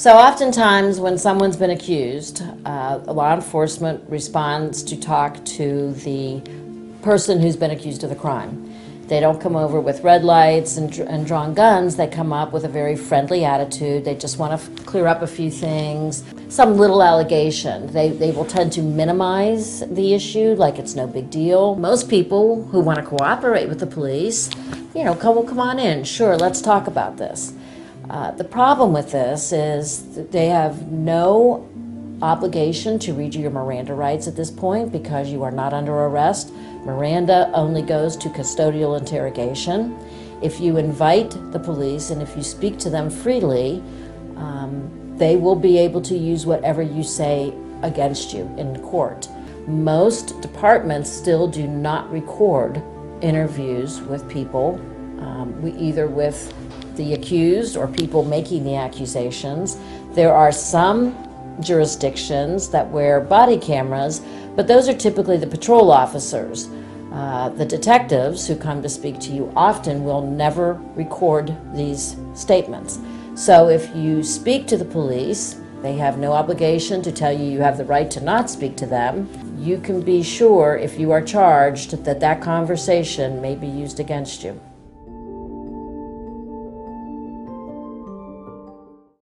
So oftentimes, when someone's been accused, uh, law enforcement responds to talk to the person who's been accused of the crime. They don't come over with red lights and, and drawn guns. They come up with a very friendly attitude. They just want to clear up a few things, some little allegation. They, they will tend to minimize the issue like it's no big deal. Most people who want to cooperate with the police, you know, come, well, come on in. Sure, let's talk about this. Uh, the problem with this is that they have no obligation to read you your Miranda rights at this point because you are not under arrest. Miranda only goes to custodial interrogation. If you invite the police and if you speak to them freely, um, they will be able to use whatever you say against you in court. Most departments still do not record interviews with people, um, we, either with the accused or people making the accusations. There are some jurisdictions that wear body cameras, but those are typically the patrol officers. Uh, the detectives who come to speak to you often will never record these statements. So if you speak to the police, they have no obligation to tell you you have the right to not speak to them. You can be sure if you are charged that that conversation may be used against you.